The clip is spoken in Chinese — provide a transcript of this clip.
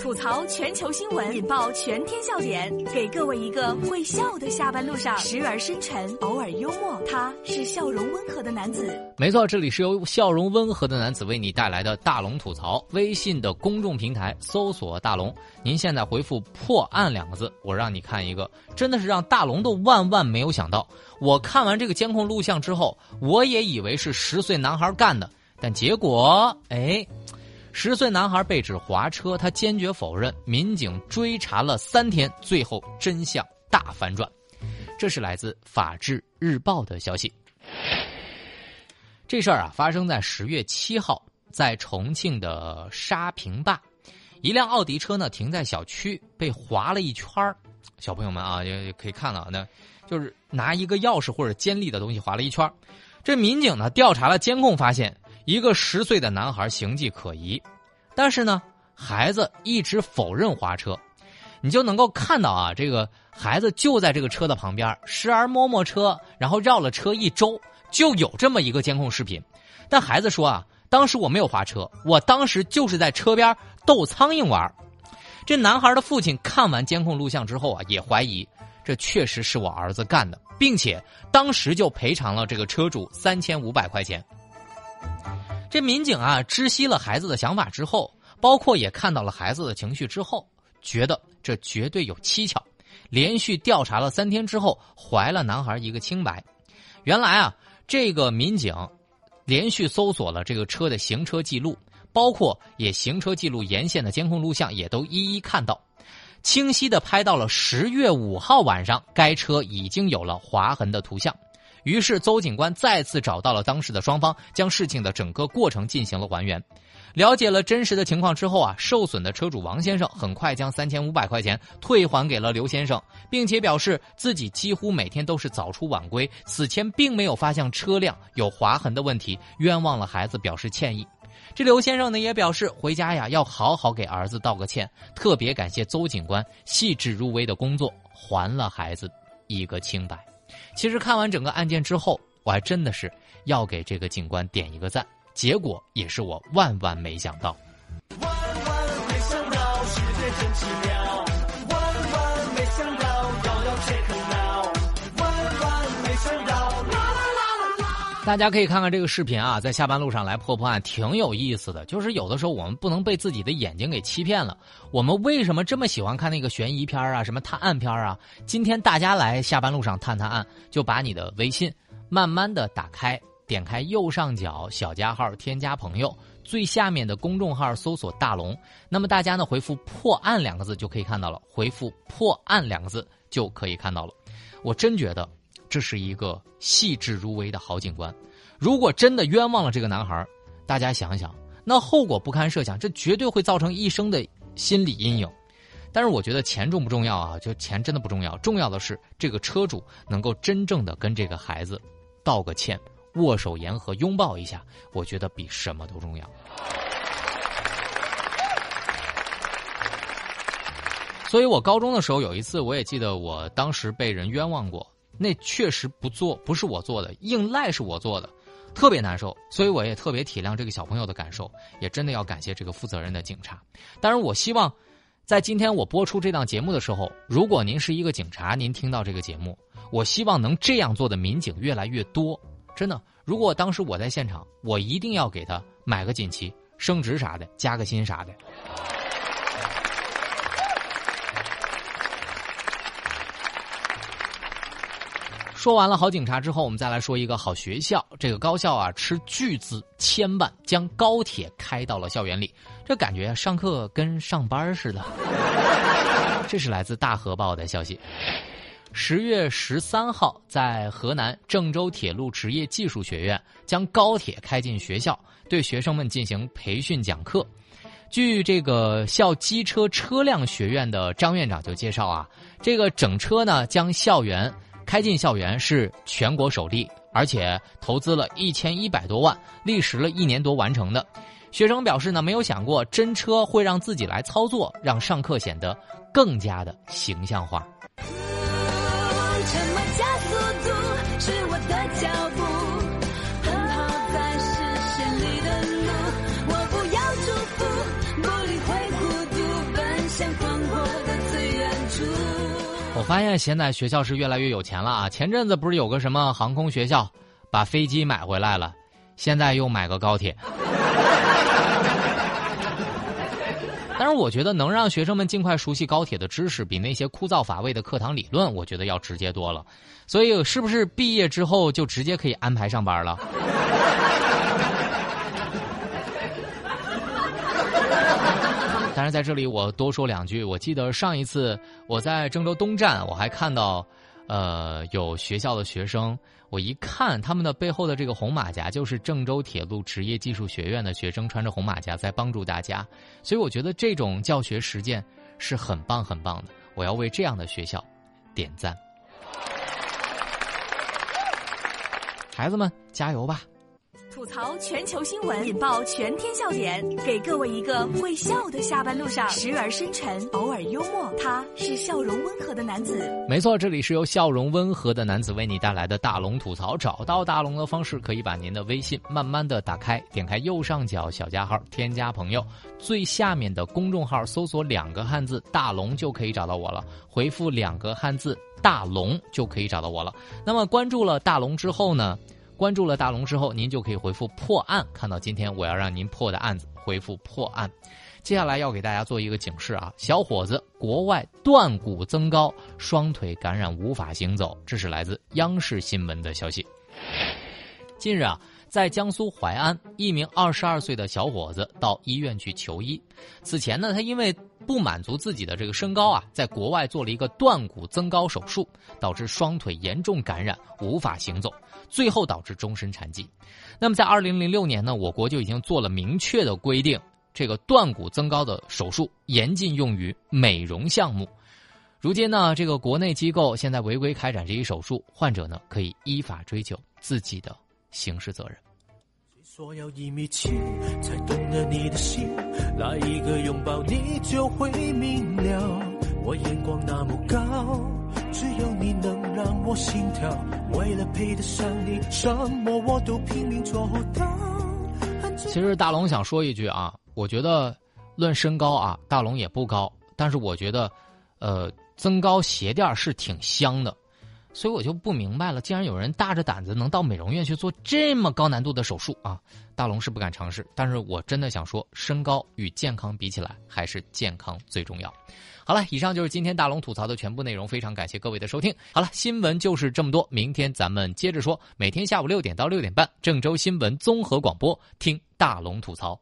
吐槽全球新闻，引爆全天笑点，给各位一个会笑的下班路上，时而深沉，偶尔幽默。他是笑容温和的男子。没错，这里是由笑容温和的男子为你带来的大龙吐槽。微信的公众平台搜索“大龙”，您现在回复“破案”两个字，我让你看一个，真的是让大龙都万万没有想到。我看完这个监控录像之后，我也以为是十岁男孩干的，但结果，哎。十岁男孩被指划车，他坚决否认。民警追查了三天，最后真相大反转。这是来自《法制日报》的消息。这事儿啊，发生在十月七号，在重庆的沙坪坝，一辆奥迪车呢停在小区，被划了一圈小朋友们啊，也也可以看到，那就是拿一个钥匙或者尖利的东西划了一圈这民警呢调查了监控，发现。一个十岁的男孩形迹可疑，但是呢，孩子一直否认划车，你就能够看到啊，这个孩子就在这个车的旁边，时而摸摸车，然后绕了车一周，就有这么一个监控视频。但孩子说啊，当时我没有划车，我当时就是在车边逗苍蝇玩。这男孩的父亲看完监控录像之后啊，也怀疑这确实是我儿子干的，并且当时就赔偿了这个车主三千五百块钱。这民警啊，知悉了孩子的想法之后，包括也看到了孩子的情绪之后，觉得这绝对有蹊跷。连续调查了三天之后，还了男孩一个清白。原来啊，这个民警连续搜索了这个车的行车记录，包括也行车记录沿线的监控录像，也都一一看到，清晰的拍到了十月五号晚上该车已经有了划痕的图像。于是，邹警官再次找到了当时的双方，将事情的整个过程进行了还原。了解了真实的情况之后啊，受损的车主王先生很快将三千五百块钱退还给了刘先生，并且表示自己几乎每天都是早出晚归，此前并没有发现车辆有划痕的问题，冤枉了孩子，表示歉意。这刘先生呢也表示回家呀要好好给儿子道个歉，特别感谢邹警官细致入微的工作，还了孩子一个清白。其实看完整个案件之后，我还真的是要给这个警官点一个赞。结果也是我万万没想到。万万没想到，世界真奇妙。大家可以看看这个视频啊，在下班路上来破破案，挺有意思的。就是有的时候我们不能被自己的眼睛给欺骗了。我们为什么这么喜欢看那个悬疑片啊，什么探案片啊？今天大家来下班路上探探案，就把你的微信慢慢的打开。点开右上角小加号，添加朋友，最下面的公众号搜索“大龙”。那么大家呢回复“破案”两个字就可以看到了。回复“破案”两个字就可以看到了。我真觉得这是一个细致入微的好警官。如果真的冤枉了这个男孩，大家想想，那后果不堪设想，这绝对会造成一生的心理阴影。但是我觉得钱重不重要啊？就钱真的不重要，重要的是这个车主能够真正的跟这个孩子道个歉。握手言和，拥抱一下，我觉得比什么都重要。所以我高中的时候有一次，我也记得，我当时被人冤枉过，那确实不做，不是我做的，硬赖是我做的，特别难受。所以我也特别体谅这个小朋友的感受，也真的要感谢这个负责任的警察。当然，我希望在今天我播出这档节目的时候，如果您是一个警察，您听到这个节目，我希望能这样做的民警越来越多。真的，如果当时我在现场，我一定要给他买个锦旗、升职啥的，加个薪啥的。说完了好警察之后，我们再来说一个好学校。这个高校啊，斥巨资千万将高铁开到了校园里，这感觉上课跟上班似的。这是来自大河报的消息。十月十三号，在河南郑州铁路职业技术学院将高铁开进学校，对学生们进行培训讲课。据这个校机车车辆学院的张院长就介绍啊，这个整车呢将校园开进校园是全国首例，而且投资了一千一百多万，历时了一年多完成的。学生表示呢，没有想过真车会让自己来操作，让上课显得更加的形象化。发现现在学校是越来越有钱了啊！前阵子不是有个什么航空学校把飞机买回来了，现在又买个高铁。但是我觉得能让学生们尽快熟悉高铁的知识，比那些枯燥乏味的课堂理论，我觉得要直接多了。所以，是不是毕业之后就直接可以安排上班了？当然，在这里我多说两句。我记得上一次我在郑州东站，我还看到，呃，有学校的学生。我一看他们的背后的这个红马甲，就是郑州铁路职业技术学院的学生穿着红马甲在帮助大家，所以我觉得这种教学实践是很棒很棒的。我要为这样的学校点赞，孩子们加油吧！吐槽全球新闻，引爆全天笑点，给各位一个会笑的下班路上，时而深沉，偶尔幽默。他是笑容温和的男子。没错，这里是由笑容温和的男子为你带来的大龙吐槽。找到大龙的方式，可以把您的微信慢慢的打开，点开右上角小加号，添加朋友，最下面的公众号搜索两个汉字“大龙”就可以找到我了。回复两个汉字“大龙”就可以找到我了。那么关注了大龙之后呢？关注了大龙之后，您就可以回复破案，看到今天我要让您破的案子，回复破案。接下来要给大家做一个警示啊，小伙子国外断骨增高，双腿感染无法行走，这是来自央视新闻的消息。近日啊，在江苏淮安，一名二十二岁的小伙子到医院去求医。此前呢，他因为不满足自己的这个身高啊，在国外做了一个断骨增高手术，导致双腿严重感染，无法行走。最后导致终身残疾。那么，在二零零六年呢，我国就已经做了明确的规定，这个断骨增高的手术严禁用于美容项目。如今呢，这个国内机构现在违规开展这一手术，患者呢可以依法追究自己的刑事责任。说要一米七才懂得你的心，来一个拥抱你就会明了。我眼光那么高。只有你能让我心跳，为了配得上你，什么我都拼命做到。其实大龙想说一句啊，我觉得论身高啊，大龙也不高，但是我觉得，呃，增高鞋垫是挺香的，所以我就不明白了，竟然有人大着胆子能到美容院去做这么高难度的手术啊！大龙是不敢尝试，但是我真的想说，身高与健康比起来，还是健康最重要。好了，以上就是今天大龙吐槽的全部内容，非常感谢各位的收听。好了，新闻就是这么多，明天咱们接着说。每天下午六点到六点半，郑州新闻综合广播，听大龙吐槽。